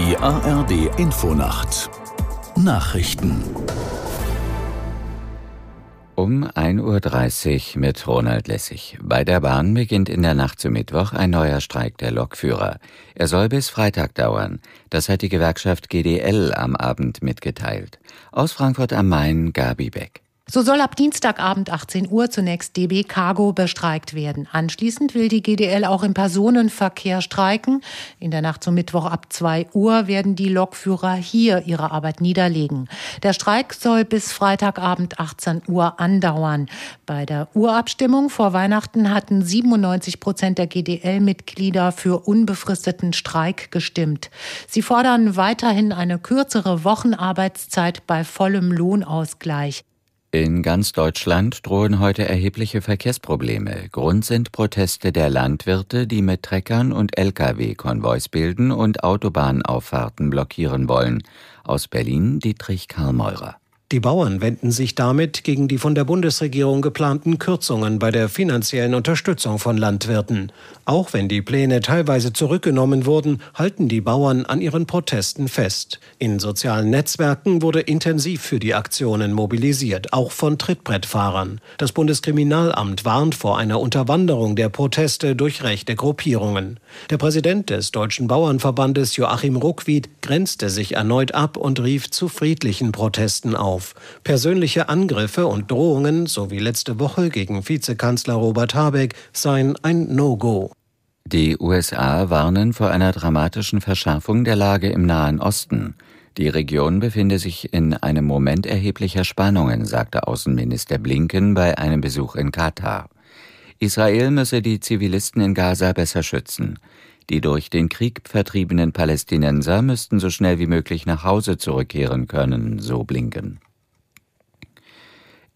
Die ARD Infonacht Nachrichten um 1.30 Uhr mit Ronald Lessig. Bei der Bahn beginnt in der Nacht zu Mittwoch ein neuer Streik der Lokführer. Er soll bis Freitag dauern. Das hat die Gewerkschaft GDL am Abend mitgeteilt. Aus Frankfurt am Main, Gabi Beck. So soll ab Dienstagabend 18 Uhr zunächst DB Cargo bestreikt werden. Anschließend will die GDL auch im Personenverkehr streiken. In der Nacht zum Mittwoch ab 2 Uhr werden die Lokführer hier ihre Arbeit niederlegen. Der Streik soll bis Freitagabend 18 Uhr andauern. Bei der Urabstimmung vor Weihnachten hatten 97 Prozent der GDL-Mitglieder für unbefristeten Streik gestimmt. Sie fordern weiterhin eine kürzere Wochenarbeitszeit bei vollem Lohnausgleich. In ganz Deutschland drohen heute erhebliche Verkehrsprobleme. Grund sind Proteste der Landwirte, die mit Treckern und Lkw-Konvois bilden und Autobahnauffahrten blockieren wollen. Aus Berlin Dietrich Karlmeurer. Die Bauern wenden sich damit gegen die von der Bundesregierung geplanten Kürzungen bei der finanziellen Unterstützung von Landwirten. Auch wenn die Pläne teilweise zurückgenommen wurden, halten die Bauern an ihren Protesten fest. In sozialen Netzwerken wurde intensiv für die Aktionen mobilisiert, auch von Trittbrettfahrern. Das Bundeskriminalamt warnt vor einer Unterwanderung der Proteste durch rechte Gruppierungen. Der Präsident des Deutschen Bauernverbandes Joachim Ruckwied grenzte sich erneut ab und rief zu friedlichen Protesten auf auf. Persönliche Angriffe und Drohungen, so wie letzte Woche gegen Vizekanzler Robert Habeck, seien ein No-Go. Die USA warnen vor einer dramatischen Verschärfung der Lage im Nahen Osten. Die Region befinde sich in einem Moment erheblicher Spannungen, sagte Außenminister Blinken bei einem Besuch in Katar. Israel müsse die Zivilisten in Gaza besser schützen. Die durch den Krieg vertriebenen Palästinenser müssten so schnell wie möglich nach Hause zurückkehren können, so Blinken.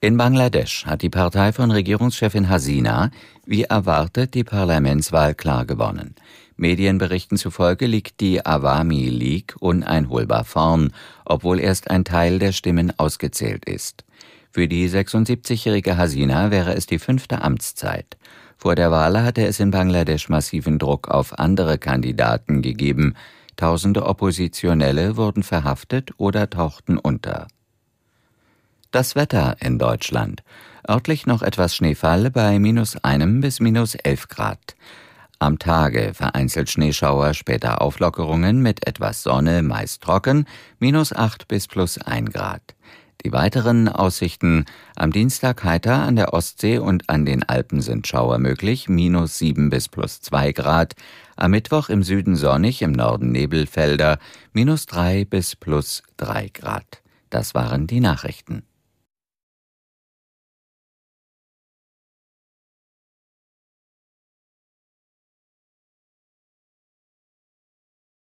In Bangladesch hat die Partei von Regierungschefin Hasina wie erwartet die Parlamentswahl klar gewonnen. Medienberichten zufolge liegt die Awami League uneinholbar vorn, obwohl erst ein Teil der Stimmen ausgezählt ist. Für die 76-jährige Hasina wäre es die fünfte Amtszeit. Vor der Wahl hatte es in Bangladesch massiven Druck auf andere Kandidaten gegeben. Tausende Oppositionelle wurden verhaftet oder tauchten unter. Das Wetter in Deutschland. Örtlich noch etwas Schneefall bei minus einem bis minus elf Grad. Am Tage vereinzelt Schneeschauer, später Auflockerungen mit etwas Sonne, meist trocken, minus acht bis plus ein Grad. Die weiteren Aussichten am Dienstag heiter an der Ostsee und an den Alpen sind Schauer möglich, minus sieben bis plus zwei Grad. Am Mittwoch im Süden sonnig, im Norden Nebelfelder, minus drei bis plus drei Grad. Das waren die Nachrichten.